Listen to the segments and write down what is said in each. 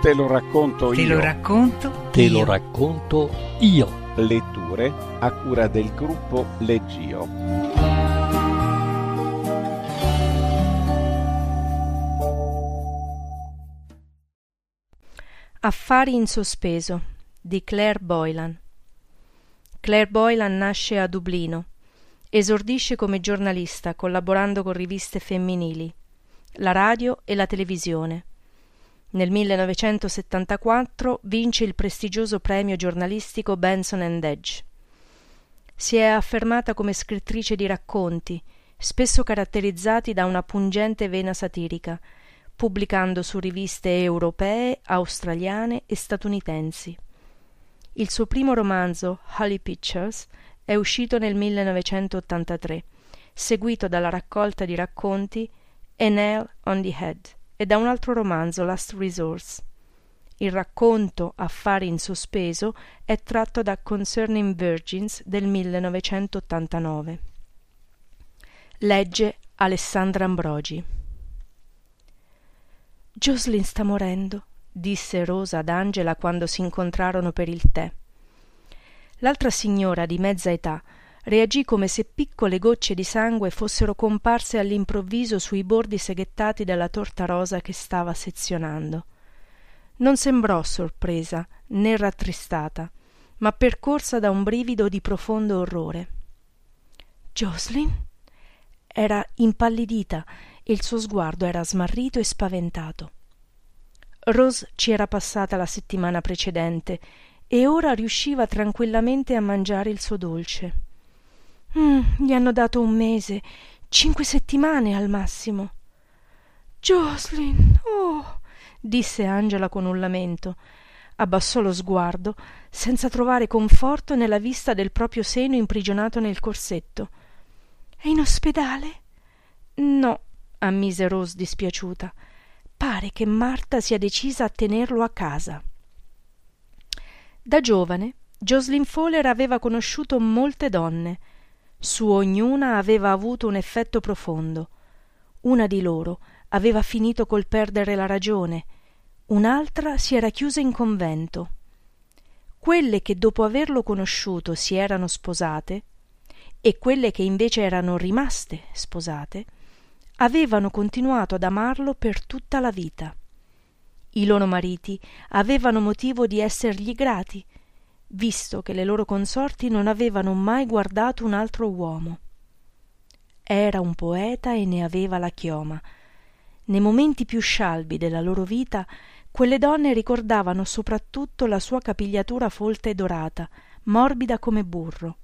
Te lo racconto Te io. lo racconto Te io. lo racconto io. Letture a cura del gruppo Leggio. Affari in sospeso di Claire Boylan. Claire Boylan nasce a Dublino. Esordisce come giornalista collaborando con riviste femminili, la radio e la televisione. Nel 1974 vince il prestigioso premio giornalistico Benson Edge. Si è affermata come scrittrice di racconti, spesso caratterizzati da una pungente vena satirica, pubblicando su riviste europee, australiane e statunitensi. Il suo primo romanzo, Holly Pictures, è uscito nel 1983, seguito dalla raccolta di racconti A Nail on the Head e da un altro romanzo, Last Resource. Il racconto Affari in sospeso è tratto da Concerning Virgins del 1989. Legge Alessandra Ambrogi. Jocelyn sta morendo, disse Rosa ad Angela quando si incontrarono per il tè. L'altra signora di mezza età reagì come se piccole gocce di sangue fossero comparse all'improvviso sui bordi seghettati della torta rosa che stava sezionando. Non sembrò sorpresa né rattristata, ma percorsa da un brivido di profondo orrore. Jocelyn? Era impallidita e il suo sguardo era smarrito e spaventato. Rose ci era passata la settimana precedente e ora riusciva tranquillamente a mangiare il suo dolce. Mm, gli hanno dato un mese, cinque settimane al massimo. Jocelyn, oh, disse Angela con un lamento. Abbassò lo sguardo, senza trovare conforto nella vista del proprio seno imprigionato nel corsetto. È in ospedale? No, ammise Rose dispiaciuta. Pare che Marta sia decisa a tenerlo a casa. Da giovane, Jocelyn Fowler aveva conosciuto molte donne. Su ognuna aveva avuto un effetto profondo. Una di loro aveva finito col perdere la ragione, un'altra si era chiusa in convento. Quelle che dopo averlo conosciuto si erano sposate e quelle che invece erano rimaste sposate avevano continuato ad amarlo per tutta la vita. I loro mariti avevano motivo di essergli grati, visto che le loro consorti non avevano mai guardato un altro uomo. Era un poeta e ne aveva la chioma. Nei momenti più scialbi della loro vita, quelle donne ricordavano soprattutto la sua capigliatura folta e dorata, morbida come burro.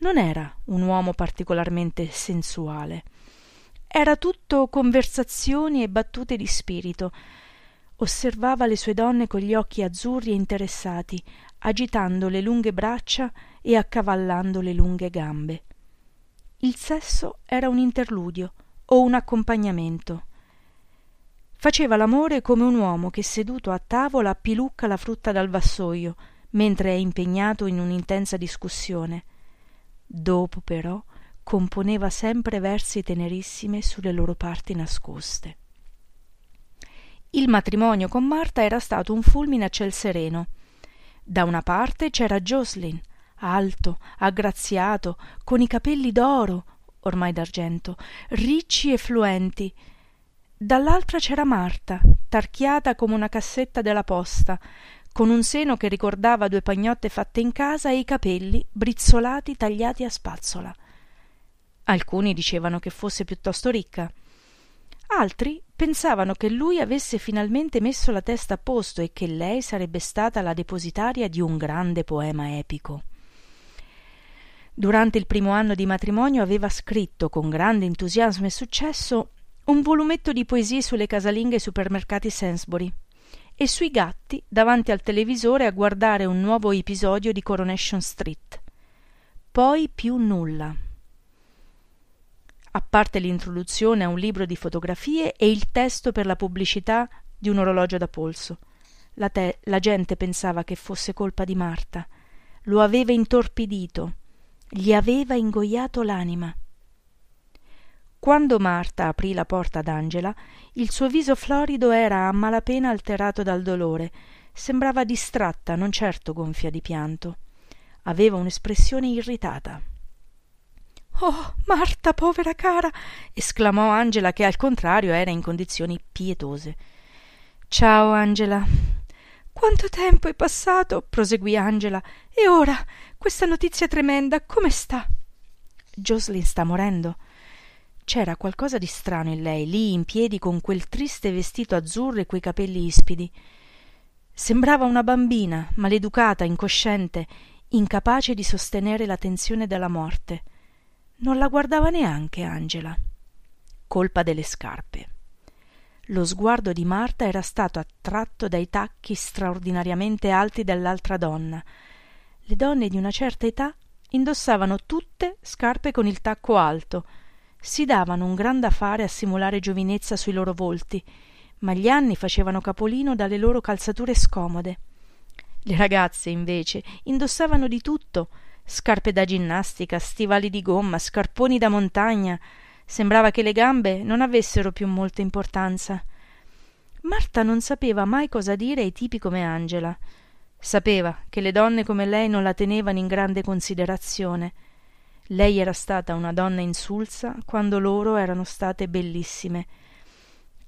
Non era un uomo particolarmente sensuale. Era tutto conversazioni e battute di spirito. Osservava le sue donne con gli occhi azzurri e interessati, agitando le lunghe braccia e accavallando le lunghe gambe. Il sesso era un interludio o un accompagnamento. Faceva l'amore come un uomo che seduto a tavola pilucca la frutta dal vassoio, mentre è impegnato in un'intensa discussione. Dopo, però, componeva sempre versi tenerissime sulle loro parti nascoste. Il matrimonio con Marta era stato un fulmine a ciel sereno. Da una parte c'era Jocelyn, alto, aggraziato, con i capelli d'oro, ormai d'argento, ricci e fluenti. Dall'altra c'era Marta, tarchiata come una cassetta della posta, con un seno che ricordava due pagnotte fatte in casa e i capelli brizzolati tagliati a spazzola. Alcuni dicevano che fosse piuttosto ricca. Altri pensavano che lui avesse finalmente messo la testa a posto e che lei sarebbe stata la depositaria di un grande poema epico. Durante il primo anno di matrimonio aveva scritto con grande entusiasmo e successo un volumetto di poesie sulle casalinghe ai supermercati Sainsbury e sui gatti davanti al televisore a guardare un nuovo episodio di Coronation Street. Poi più nulla. A parte l'introduzione a un libro di fotografie e il testo per la pubblicità di un orologio da polso. La, te- la gente pensava che fosse colpa di Marta. Lo aveva intorpidito, gli aveva ingoiato l'anima. quando marta aprì la porta ad angela il suo viso florido era a malapena alterato dal dolore sembrava distratta non certo gonfia di pianto aveva un'espressione irritata oh marta povera cara! esclamò angela che al contrario era in condizioni pietose. Ciao angela. Quanto tempo è passato? proseguì angela. E ora? Questa notizia tremenda come sta? Joslin sta morendo. C'era qualcosa di strano in lei lì in piedi con quel triste vestito azzurro e quei capelli ispidi. Sembrava una bambina maleducata incosciente incapace di sostenere la tensione della morte non la guardava neanche angela. Colpa delle scarpe. Lo sguardo di marta era stato attratto dai tacchi straordinariamente alti dell'altra donna. Le donne di una certa età indossavano tutte scarpe con il tacco alto. Si davano un gran da fare a simulare giovinezza sui loro volti ma gli anni facevano capolino dalle loro calzature scomode. Le ragazze invece indossavano di tutto scarpe da ginnastica stivali di gomma scarponi da montagna. Sembrava che le gambe non avessero più molta importanza. Marta non sapeva mai cosa dire ai tipi come angela. Sapeva che le donne come lei non la tenevano in grande considerazione. Lei era stata una donna insulsa quando loro erano state bellissime.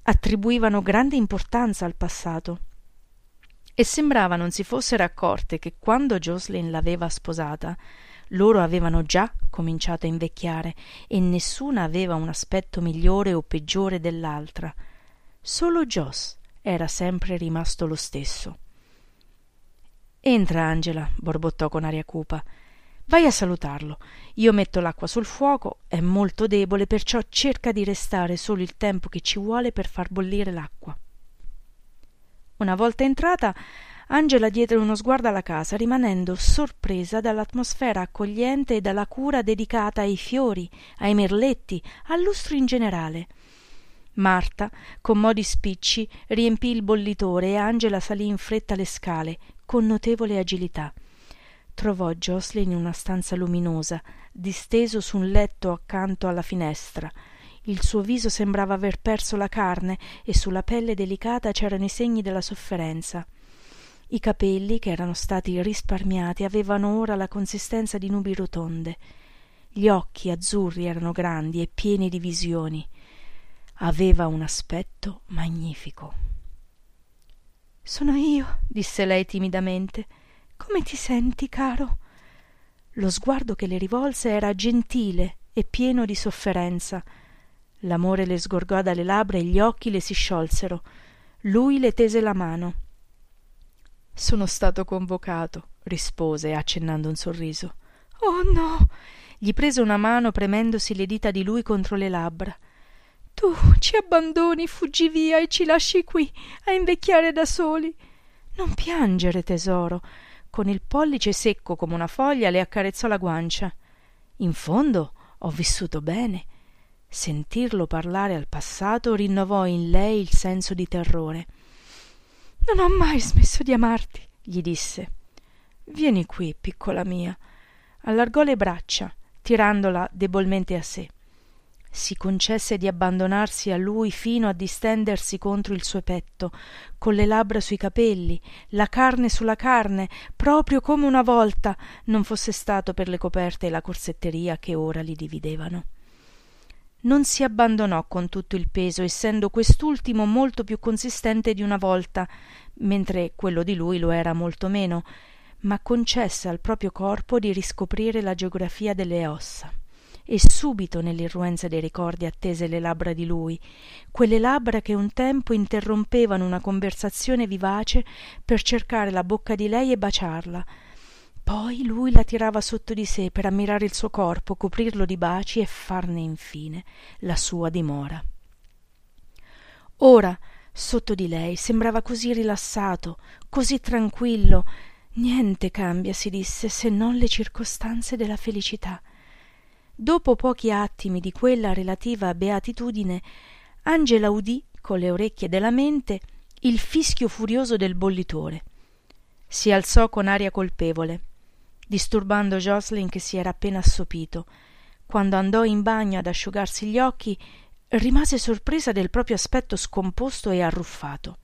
Attribuivano grande importanza al passato e sembrava non si fossero accorte che quando joslin l'aveva sposata loro avevano già cominciato a invecchiare e nessuna aveva un aspetto migliore o peggiore dell'altra. Solo jos era sempre rimasto lo stesso. Entra angela borbottò con aria cupa. Vai a salutarlo. Io metto l'acqua sul fuoco è molto debole perciò cerca di restare solo il tempo che ci vuole per far bollire l'acqua una volta entrata angela diede uno sguardo alla casa rimanendo sorpresa dall'atmosfera accogliente e dalla cura dedicata ai fiori ai merletti al lustro in generale. Marta con modi spicci riempì il bollitore e angela salì in fretta le scale con notevole agilità. Trovò joslin in una stanza luminosa disteso su un letto accanto alla finestra il suo viso sembrava aver perso la carne e sulla pelle delicata c'erano i segni della sofferenza. I capelli che erano stati risparmiati avevano ora la consistenza di nubi rotonde. Gli occhi azzurri erano grandi e pieni di visioni. Aveva un aspetto magnifico. Sono io disse lei timidamente. Come ti senti caro? Lo sguardo che le rivolse era gentile e pieno di sofferenza l'amore le sgorgò dalle labbra e gli occhi le si sciolsero. Lui le tese la mano. Sono stato convocato rispose accennando un sorriso. Oh no! Gli prese una mano premendosi le dita di lui contro le labbra. Tu ci abbandoni fuggi via e ci lasci qui a invecchiare da soli. Non piangere tesoro. Con il pollice secco come una foglia le accarezzò la guancia. In fondo ho vissuto bene sentirlo parlare al passato rinnovò in lei il senso di terrore. Non ho mai smesso di amarti gli disse. Vieni qui piccola mia allargò le braccia tirandola debolmente a sé. Si concesse di abbandonarsi a lui fino a distendersi contro il suo petto con le labbra sui capelli la carne sulla carne proprio come una volta non fosse stato per le coperte e la corsetteria che ora li dividevano non si abbandonò con tutto il peso essendo quest'ultimo molto più consistente di una volta mentre quello di lui lo era molto meno ma concesse al proprio corpo di riscoprire la geografia delle ossa. E subito nell'irruenza dei ricordi attese le labbra di lui quelle labbra che un tempo interrompevano una conversazione vivace per cercare la bocca di lei e baciarla poi lui la tirava sotto di sé per ammirare il suo corpo coprirlo di baci e farne infine la sua dimora. Ora sotto di lei sembrava così rilassato così tranquillo. Niente cambia si disse se non le circostanze della felicità. Dopo pochi attimi di quella relativa beatitudine angela udì con le orecchie della mente il fischio furioso del bollitore. Si alzò con aria colpevole disturbando joslin che si era appena assopito quando andò in bagno ad asciugarsi gli occhi, rimase sorpresa del proprio aspetto scomposto e arruffato.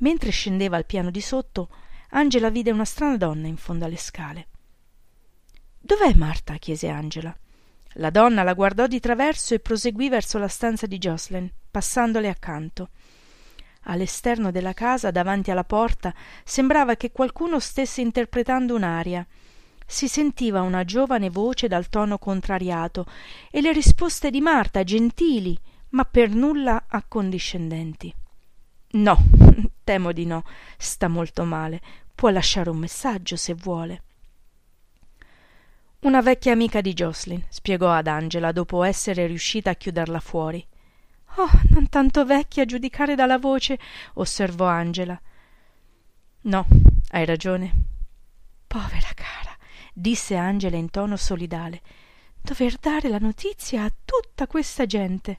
Mentre scendeva al piano di sotto, Angela vide una strana donna in fondo alle scale. Dov'è Marta? chiese Angela. La donna la guardò di traverso e proseguì verso la stanza di Jocelyn, passandole accanto. All'esterno della casa, davanti alla porta, sembrava che qualcuno stesse interpretando un'aria. Si sentiva una giovane voce dal tono contrariato e le risposte di Marta gentili, ma per nulla accondiscendenti. No, temo di no. Sta molto male. Può lasciare un messaggio se vuole. Una vecchia amica di Jocelyn, spiegò ad Angela dopo essere riuscita a chiuderla fuori. Oh, non tanto vecchia a giudicare dalla voce, osservò Angela. No, hai ragione. Povera cara, disse Angela in tono solidale. Dover dare la notizia a tutta questa gente.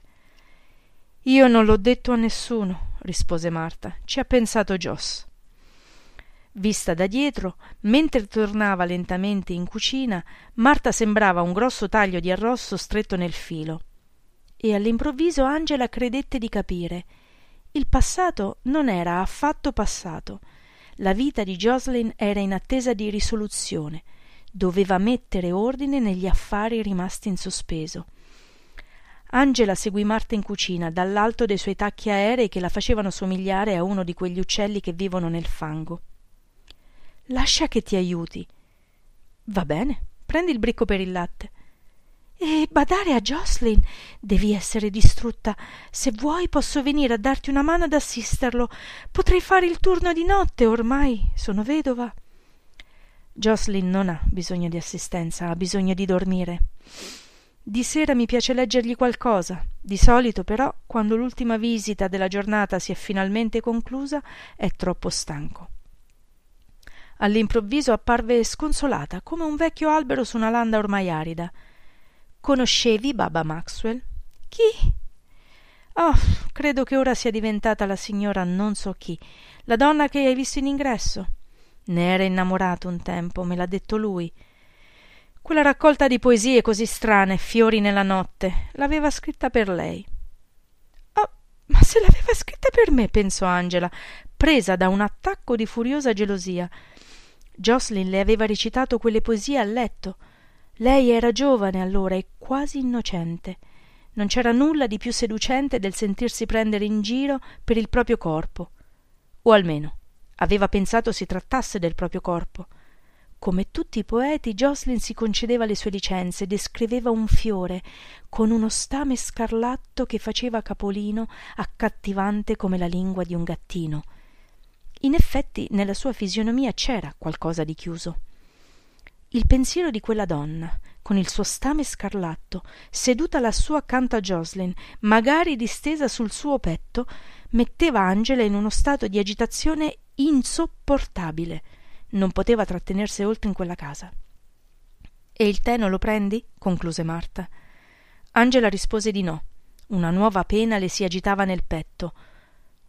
Io non l'ho detto a nessuno, rispose Marta. Ci ha pensato Joss. Vista da dietro, mentre tornava lentamente in cucina, Marta sembrava un grosso taglio di arrosto stretto nel filo. E all'improvviso Angela credette di capire. Il passato non era affatto passato. La vita di Jocelyn era in attesa di risoluzione. Doveva mettere ordine negli affari rimasti in sospeso. Angela seguì Marta in cucina dall'alto dei suoi tacchi aerei che la facevano somigliare a uno di quegli uccelli che vivono nel fango. Lascia che ti aiuti. Va bene, prendi il bricco per il latte. E badare a Jocelyn. Devi essere distrutta. Se vuoi posso venire a darti una mano ad assisterlo. Potrei fare il turno di notte, ormai sono vedova. Jocelyn non ha bisogno di assistenza, ha bisogno di dormire. Di sera mi piace leggergli qualcosa. Di solito, però, quando l'ultima visita della giornata si è finalmente conclusa, è troppo stanco. All'improvviso apparve sconsolata, come un vecchio albero su una landa ormai arida. Conoscevi Baba Maxwell? Chi? Oh, credo che ora sia diventata la signora non so chi, la donna che hai visto in ingresso. Ne era innamorato un tempo, me l'ha detto lui. Quella raccolta di poesie così strane, fiori nella notte, l'aveva scritta per lei. Oh, ma se l'aveva scritta per me, pensò Angela, presa da un attacco di furiosa gelosia. Jocelyn le aveva recitato quelle poesie a letto. Lei era giovane allora e quasi innocente. Non c'era nulla di più seducente del sentirsi prendere in giro per il proprio corpo. O almeno aveva pensato si trattasse del proprio corpo. Come tutti i poeti, Jocelyn si concedeva le sue licenze, descriveva un fiore con uno stame scarlatto che faceva capolino, accattivante come la lingua di un gattino in effetti nella sua fisionomia c'era qualcosa di chiuso. Il pensiero di quella donna, con il suo stame scarlatto, seduta lassù accanto a Jocelyn, magari distesa sul suo petto, metteva Angela in uno stato di agitazione insopportabile. Non poteva trattenersi oltre in quella casa. E il tè non lo prendi? concluse Marta. Angela rispose di no. Una nuova pena le si agitava nel petto.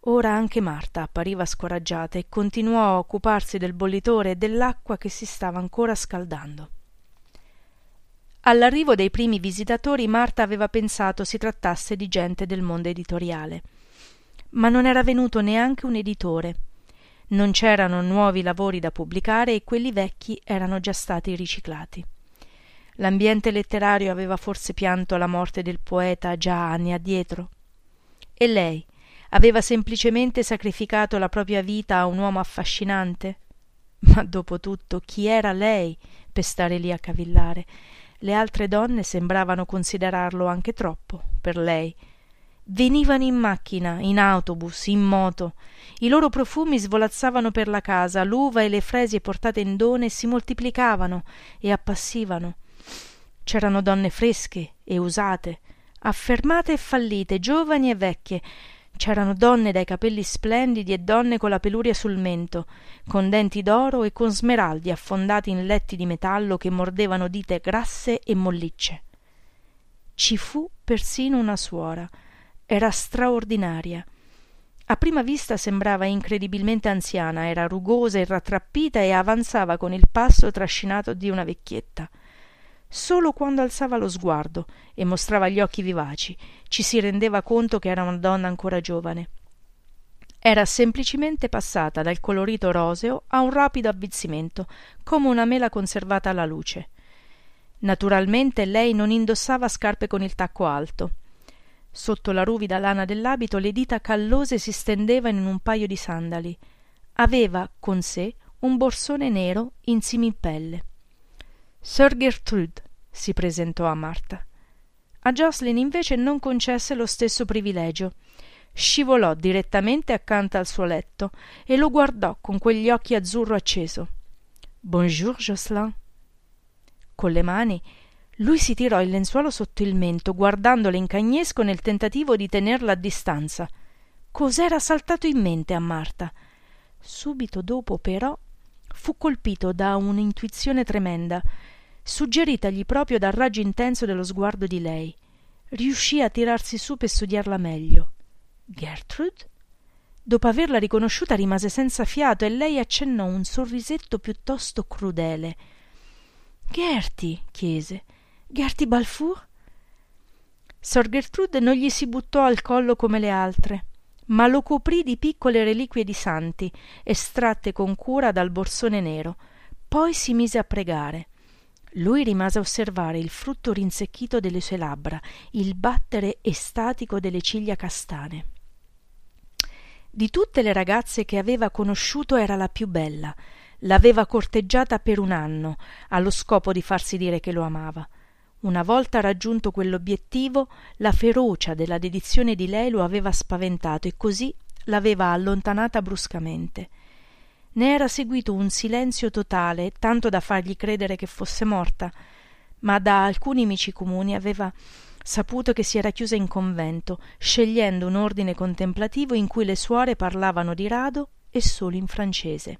Ora anche Marta appariva scoraggiata e continuò a occuparsi del bollitore e dell'acqua che si stava ancora scaldando. All'arrivo dei primi visitatori Marta aveva pensato si trattasse di gente del mondo editoriale. Ma non era venuto neanche un editore. Non c'erano nuovi lavori da pubblicare e quelli vecchi erano già stati riciclati. L'ambiente letterario aveva forse pianto la morte del poeta già anni addietro. E lei, Aveva semplicemente sacrificato la propria vita a un uomo affascinante? Ma dopo tutto, chi era lei per stare lì a cavillare? Le altre donne sembravano considerarlo anche troppo per lei. Venivano in macchina, in autobus, in moto. I loro profumi svolazzavano per la casa, l'uva e le fresie portate in done si moltiplicavano e appassivano. C'erano donne fresche e usate, affermate e fallite, giovani e vecchie, C'erano donne dai capelli splendidi e donne con la peluria sul mento, con denti d'oro e con smeraldi affondati in letti di metallo che mordevano dita grasse e mollicce. Ci fu persino una suora. Era straordinaria. A prima vista sembrava incredibilmente anziana, era rugosa e rattrappita e avanzava con il passo trascinato di una vecchietta. Solo quando alzava lo sguardo e mostrava gli occhi vivaci ci si rendeva conto che era una donna ancora giovane. Era semplicemente passata dal colorito roseo a un rapido avvizzimento come una mela conservata alla luce. Naturalmente lei non indossava scarpe con il tacco alto. Sotto la ruvida lana dell'abito le dita callose si stendevano in un paio di sandali. Aveva con sé un borsone nero in similpelle sir gertrude si presentò a marta a jocelyn invece non concesse lo stesso privilegio. Scivolò direttamente accanto al suo letto e lo guardò con quegli occhi azzurro acceso. Bonjour jocelyn con le mani lui si tirò il lenzuolo sotto il mento guardandole in cagnesco nel tentativo di tenerla a distanza. Cos'era saltato in mente a marta subito dopo però fu colpito da un'intuizione tremenda suggeritagli proprio dal raggio intenso dello sguardo di lei. Riuscì a tirarsi su per studiarla meglio. Gertrude? Dopo averla riconosciuta rimase senza fiato e lei accennò un sorrisetto piuttosto crudele. Gerty chiese. Gerty balfour? Sor gertrude non gli si buttò al collo come le altre ma lo coprì di piccole reliquie di santi estratte con cura dal borsone nero. Poi si mise a pregare. Lui rimase a osservare il frutto rinsecchito delle sue labbra il battere estatico delle ciglia castane. Di tutte le ragazze che aveva conosciuto era la più bella. L'aveva corteggiata per un anno allo scopo di farsi dire che lo amava una volta raggiunto quell'obiettivo la ferocia della dedizione di lei lo aveva spaventato e così l'aveva allontanata bruscamente. Ne era seguito un silenzio totale tanto da fargli credere che fosse morta ma da alcuni amici comuni aveva saputo che si era chiusa in convento scegliendo un ordine contemplativo in cui le suore parlavano di rado e solo in francese.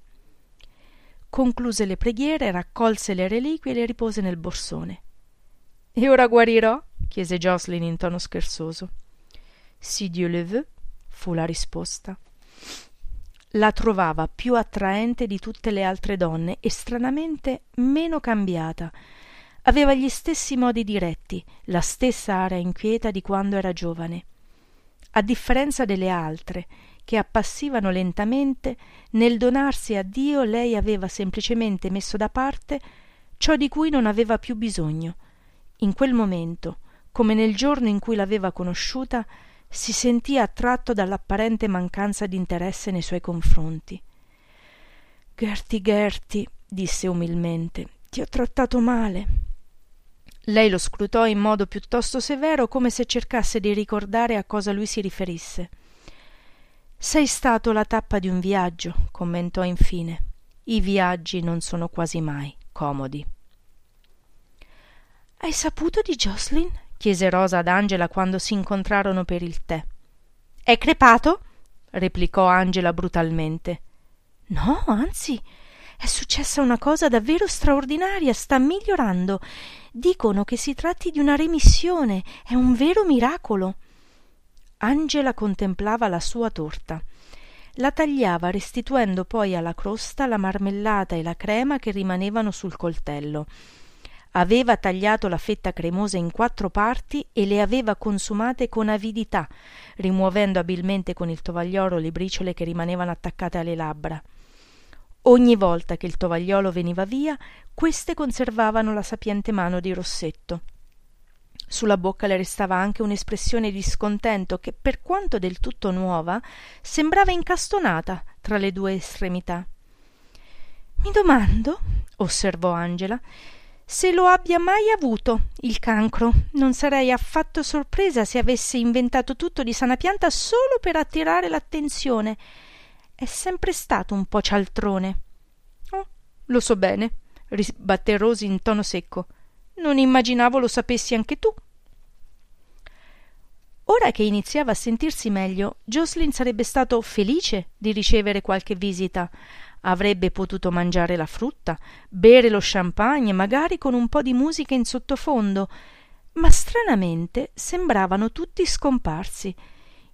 Concluse le preghiere raccolse le reliquie e le ripose nel borsone e ora guarirò chiese jocelyn in tono scherzoso. Si dieu le veut fu la risposta. La trovava più attraente di tutte le altre donne e stranamente meno cambiata. Aveva gli stessi modi diretti la stessa aria inquieta di quando era giovane. A differenza delle altre che appassivano lentamente nel donarsi a dio lei aveva semplicemente messo da parte ciò di cui non aveva più bisogno in quel momento come nel giorno in cui l'aveva conosciuta si sentì attratto dall'apparente mancanza d'interesse nei suoi confronti. Gerty gerty disse umilmente ti ho trattato male lei lo scrutò in modo piuttosto severo come se cercasse di ricordare a cosa lui si riferisse. Sei stato la tappa di un viaggio commentò infine. I viaggi non sono quasi mai comodi hai saputo di jocelyn? chiese rosa ad angela quando si incontrarono per il tè. È crepato? replicò angela brutalmente. No anzi è successa una cosa davvero straordinaria sta migliorando. Dicono che si tratti di una remissione è un vero miracolo. Angela contemplava la sua torta. La tagliava restituendo poi alla crosta la marmellata e la crema che rimanevano sul coltello aveva tagliato la fetta cremosa in quattro parti e le aveva consumate con avidità rimuovendo abilmente con il tovagliolo le briciole che rimanevano attaccate alle labbra. Ogni volta che il tovagliolo veniva via queste conservavano la sapiente mano di rossetto. Sulla bocca le restava anche un'espressione di scontento che per quanto del tutto nuova sembrava incastonata tra le due estremità. Mi domando osservò angela se lo abbia mai avuto il cancro. Non sarei affatto sorpresa se avesse inventato tutto di sana pianta solo per attirare l'attenzione. È sempre stato un po cialtrone. Oh lo so bene ribatté Rosy in tono secco. Non immaginavo lo sapessi anche tu. Ora che iniziava a sentirsi meglio jocelyn sarebbe stato felice di ricevere qualche visita avrebbe potuto mangiare la frutta bere lo champagne magari con un po di musica in sottofondo ma stranamente sembravano tutti scomparsi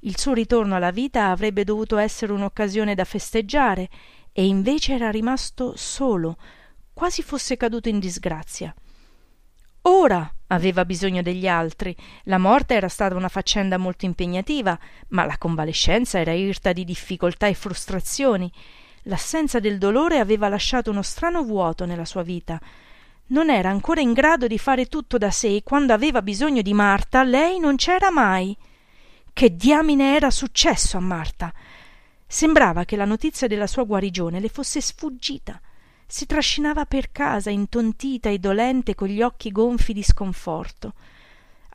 il suo ritorno alla vita avrebbe dovuto essere un'occasione da festeggiare e invece era rimasto solo quasi fosse caduto in disgrazia ora aveva bisogno degli altri. La morte era stata una faccenda molto impegnativa, ma la convalescenza era irta di difficoltà e frustrazioni. L'assenza del dolore aveva lasciato uno strano vuoto nella sua vita. Non era ancora in grado di fare tutto da sé e quando aveva bisogno di Marta, lei non c'era mai. Che diamine era successo a Marta? Sembrava che la notizia della sua guarigione le fosse sfuggita si trascinava per casa intontita e dolente con gli occhi gonfi di sconforto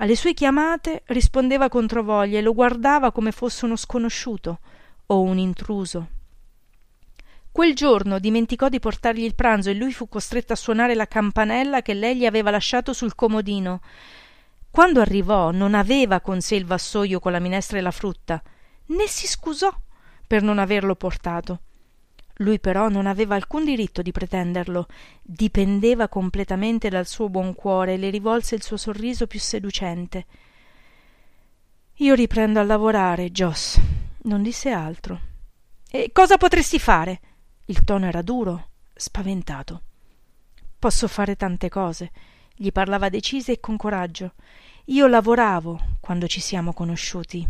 alle sue chiamate rispondeva controvoglia e lo guardava come fosse uno sconosciuto o un intruso quel giorno dimenticò di portargli il pranzo e lui fu costretto a suonare la campanella che lei gli aveva lasciato sul comodino. Quando arrivò non aveva con sé il vassoio con la minestra e la frutta né si scusò per non averlo portato. Lui però non aveva alcun diritto di pretenderlo. Dipendeva completamente dal suo buon cuore e le rivolse il suo sorriso più seducente. Io riprendo a lavorare joss non disse altro. E cosa potresti fare il tono era duro spaventato. Posso fare tante cose. Gli parlava decisa e con coraggio. Io lavoravo quando ci siamo conosciuti.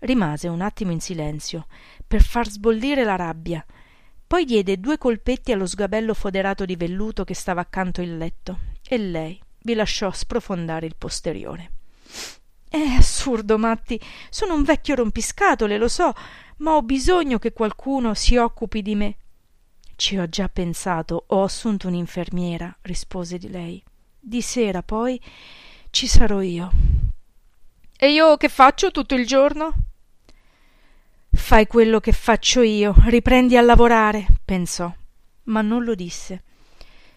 Rimase un attimo in silenzio per far sbollire la rabbia. Poi diede due colpetti allo sgabello foderato di velluto che stava accanto il letto e lei vi lasciò sprofondare il posteriore. È assurdo matti. Sono un vecchio rompiscatole lo so ma ho bisogno che qualcuno si occupi di me ci ho già pensato ho assunto un'infermiera rispose di lei di sera poi ci sarò io e io che faccio tutto il giorno Fai quello che faccio io, riprendi a lavorare, pensò, ma non lo disse.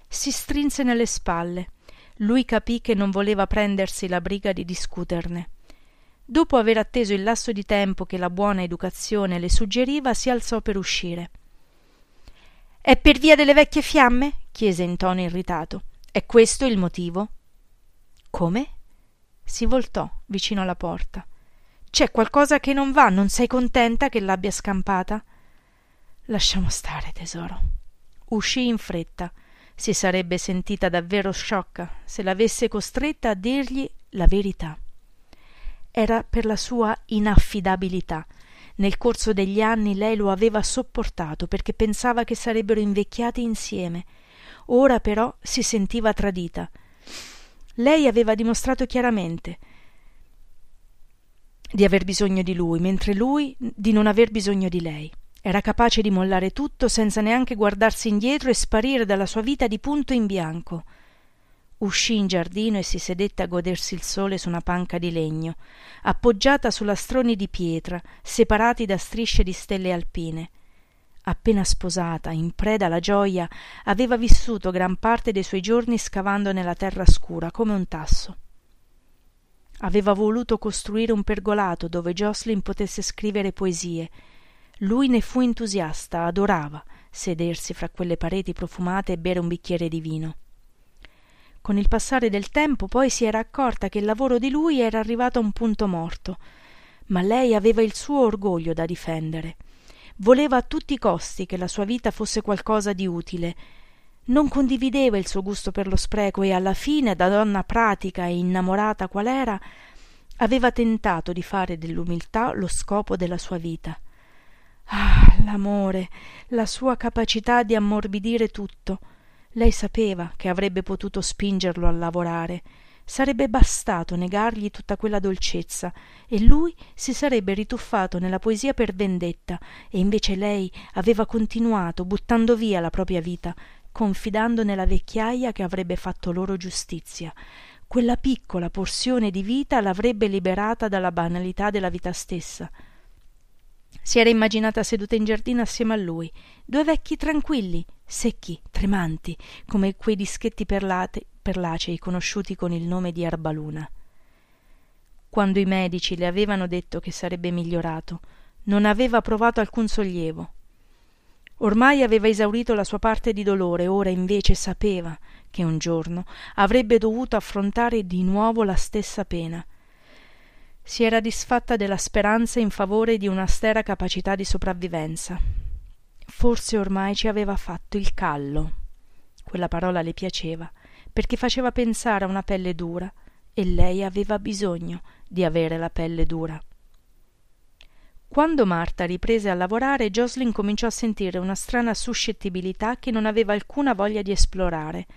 Si strinse nelle spalle. Lui capì che non voleva prendersi la briga di discuterne. Dopo aver atteso il lasso di tempo che la buona educazione le suggeriva, si alzò per uscire. È per via delle vecchie fiamme? chiese in tono irritato. È questo il motivo? Come? Si voltò vicino alla porta. C'è qualcosa che non va, non sei contenta che l'abbia scampata? Lasciamo stare, tesoro. Uscì in fretta. Si sarebbe sentita davvero sciocca se l'avesse costretta a dirgli la verità. Era per la sua inaffidabilità. Nel corso degli anni lei lo aveva sopportato perché pensava che sarebbero invecchiati insieme. Ora però si sentiva tradita. Lei aveva dimostrato chiaramente di aver bisogno di lui, mentre lui di non aver bisogno di lei. Era capace di mollare tutto senza neanche guardarsi indietro e sparire dalla sua vita di punto in bianco. Uscì in giardino e si sedette a godersi il sole su una panca di legno, appoggiata su lastroni di pietra, separati da strisce di stelle alpine. Appena sposata, in preda alla gioia, aveva vissuto gran parte dei suoi giorni scavando nella terra scura come un tasso. Aveva voluto costruire un pergolato dove Jocelyn potesse scrivere poesie. Lui ne fu entusiasta, adorava sedersi fra quelle pareti profumate e bere un bicchiere di vino. Con il passare del tempo poi si era accorta che il lavoro di lui era arrivato a un punto morto, ma lei aveva il suo orgoglio da difendere. Voleva a tutti i costi che la sua vita fosse qualcosa di utile. Non condivideva il suo gusto per lo spreco e alla fine da donna pratica e innamorata qual era aveva tentato di fare dell'umiltà lo scopo della sua vita. Ah l'amore la sua capacità di ammorbidire tutto lei sapeva che avrebbe potuto spingerlo a lavorare. Sarebbe bastato negargli tutta quella dolcezza e lui si sarebbe rituffato nella poesia per vendetta e invece lei aveva continuato buttando via la propria vita confidando nella vecchiaja che avrebbe fatto loro giustizia. Quella piccola porzione di vita l'avrebbe liberata dalla banalità della vita stessa si era immaginata seduta in giardino assieme a lui. Due vecchi tranquilli secchi tremanti come quei dischetti perlate, perlacei conosciuti con il nome di arbaluna quando i medici le avevano detto che sarebbe migliorato non aveva provato alcun sollievo. Ormai aveva esaurito la sua parte di dolore ora invece sapeva che un giorno avrebbe dovuto affrontare di nuovo la stessa pena si era disfatta della speranza in favore di un'austera capacità di sopravvivenza forse ormai ci aveva fatto il callo quella parola le piaceva perché faceva pensare a una pelle dura e lei aveva bisogno di avere la pelle dura. Quando Marta riprese a lavorare, Jocelyn cominciò a sentire una strana suscettibilità che non aveva alcuna voglia di esplorare.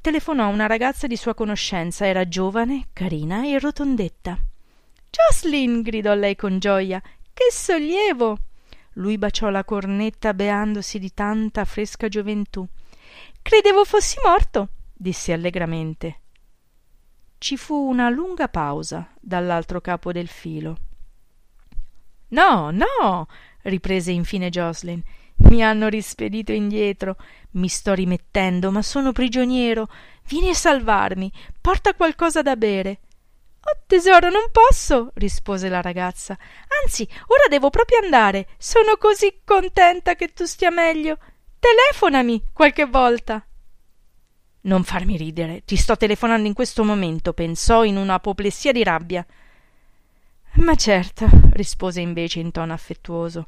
Telefonò a una ragazza di sua conoscenza, era giovane, carina e rotondetta. Jocelyn! gridò lei con gioia. Che sollievo! Lui baciò la cornetta beandosi di tanta fresca gioventù. Credevo fossi morto, disse allegramente. Ci fu una lunga pausa dall'altro capo del filo. No, no, riprese infine Jocelyn. Mi hanno rispedito indietro. Mi sto rimettendo, ma sono prigioniero. Vieni a salvarmi. Porta qualcosa da bere. Oh tesoro, non posso, rispose la ragazza. Anzi, ora devo proprio andare. Sono così contenta che tu stia meglio. Telefonami qualche volta. Non farmi ridere. Ti sto telefonando in questo momento, pensò in un'apoplessia di rabbia. Ma certo, rispose invece in tono affettuoso.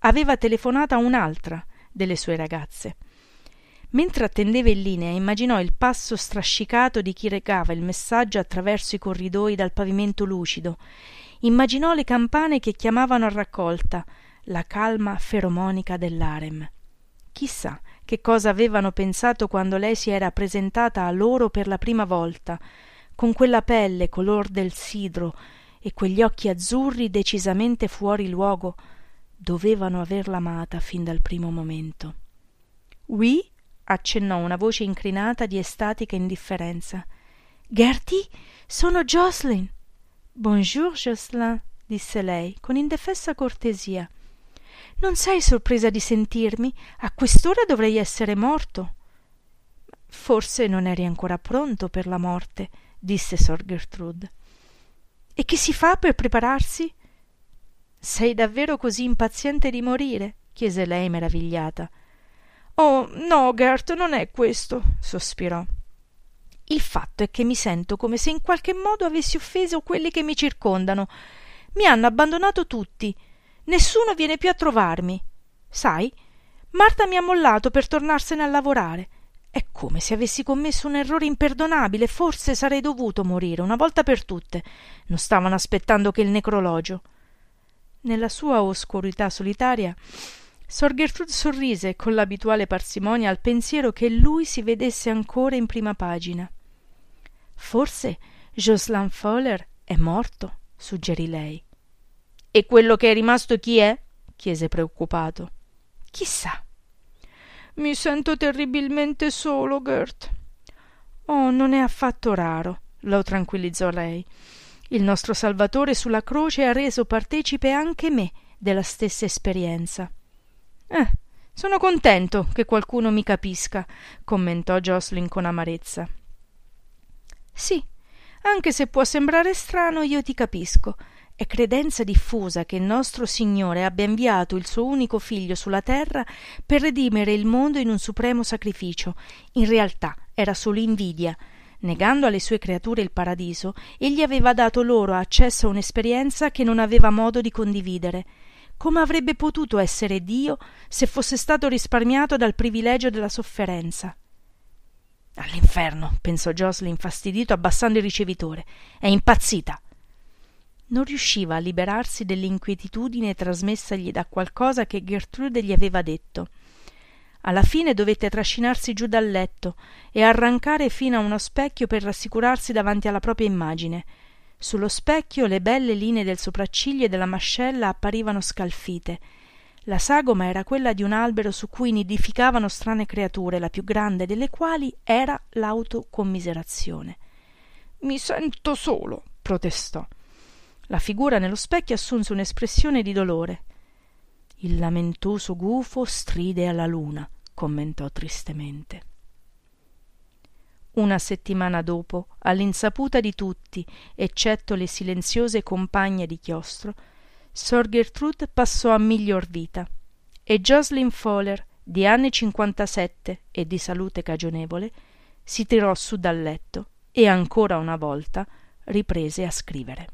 Aveva telefonato a un'altra delle sue ragazze. Mentre attendeva in linea, immaginò il passo strascicato di chi recava il messaggio attraverso i corridoi dal pavimento lucido. Immaginò le campane che chiamavano a raccolta, la calma feromonica dell'arem. Chissà che cosa avevano pensato quando lei si era presentata a loro per la prima volta, con quella pelle color del sidro, e quegli occhi azzurri decisamente fuori luogo dovevano averla amata fin dal primo momento. Oui? Accennò una voce incrinata di estatica indifferenza. Gertie, sono Jocelyn. Bonjour, Jocelyn, disse lei con indefessa cortesia. Non sei sorpresa di sentirmi? A quest'ora dovrei essere morto. Forse non eri ancora pronto per la morte, disse sor Gertrude. E che si fa per prepararsi? Sei davvero così impaziente di morire? chiese lei meravigliata. Oh, no, Gert, non è questo, sospirò. Il fatto è che mi sento come se in qualche modo avessi offeso quelli che mi circondano. Mi hanno abbandonato tutti. Nessuno viene più a trovarmi. Sai, Marta mi ha mollato per tornarsene a lavorare. È come se avessi commesso un errore imperdonabile. Forse sarei dovuto morire una volta per tutte. Non stavano aspettando che il necrologio. Nella sua oscurità solitaria, Sor Gertrude sorrise con l'abituale parsimonia al pensiero che lui si vedesse ancora in prima pagina. Forse Jocelyn Fowler è morto, suggerì lei. E quello che è rimasto chi è? chiese preoccupato. Chissà. Mi sento terribilmente solo, Gert. Oh, non è affatto raro, lo tranquillizzò lei. Il nostro Salvatore sulla croce ha reso partecipe anche me della stessa esperienza. Eh, sono contento che qualcuno mi capisca, commentò Jocelyn con amarezza. Sì, anche se può sembrare strano, io ti capisco. È credenza diffusa che il nostro Signore abbia inviato il suo unico figlio sulla terra per redimere il mondo in un supremo sacrificio. In realtà era solo invidia. Negando alle sue creature il paradiso, egli aveva dato loro accesso a un'esperienza che non aveva modo di condividere. Come avrebbe potuto essere Dio se fosse stato risparmiato dal privilegio della sofferenza? All'inferno, pensò Jocelyn infastidito, abbassando il ricevitore. È impazzita non riusciva a liberarsi dell'inquietudine trasmessagli da qualcosa che Gertrude gli aveva detto. Alla fine dovette trascinarsi giù dal letto e arrancare fino a uno specchio per rassicurarsi davanti alla propria immagine. Sullo specchio le belle linee del sopracciglio e della mascella apparivano scalfite. La sagoma era quella di un albero su cui nidificavano strane creature, la più grande delle quali era l'autocommiserazione. Mi sento solo, protestò. La figura nello specchio assunse un'espressione di dolore. Il lamentoso gufo stride alla luna, commentò tristemente. Una settimana dopo, all'insaputa di tutti, eccetto le silenziose compagne di chiostro, Sor Gertrude passò a miglior vita e Jocelyn Fowler, di anni cinquantasette e di salute cagionevole, si tirò su dal letto e ancora una volta riprese a scrivere.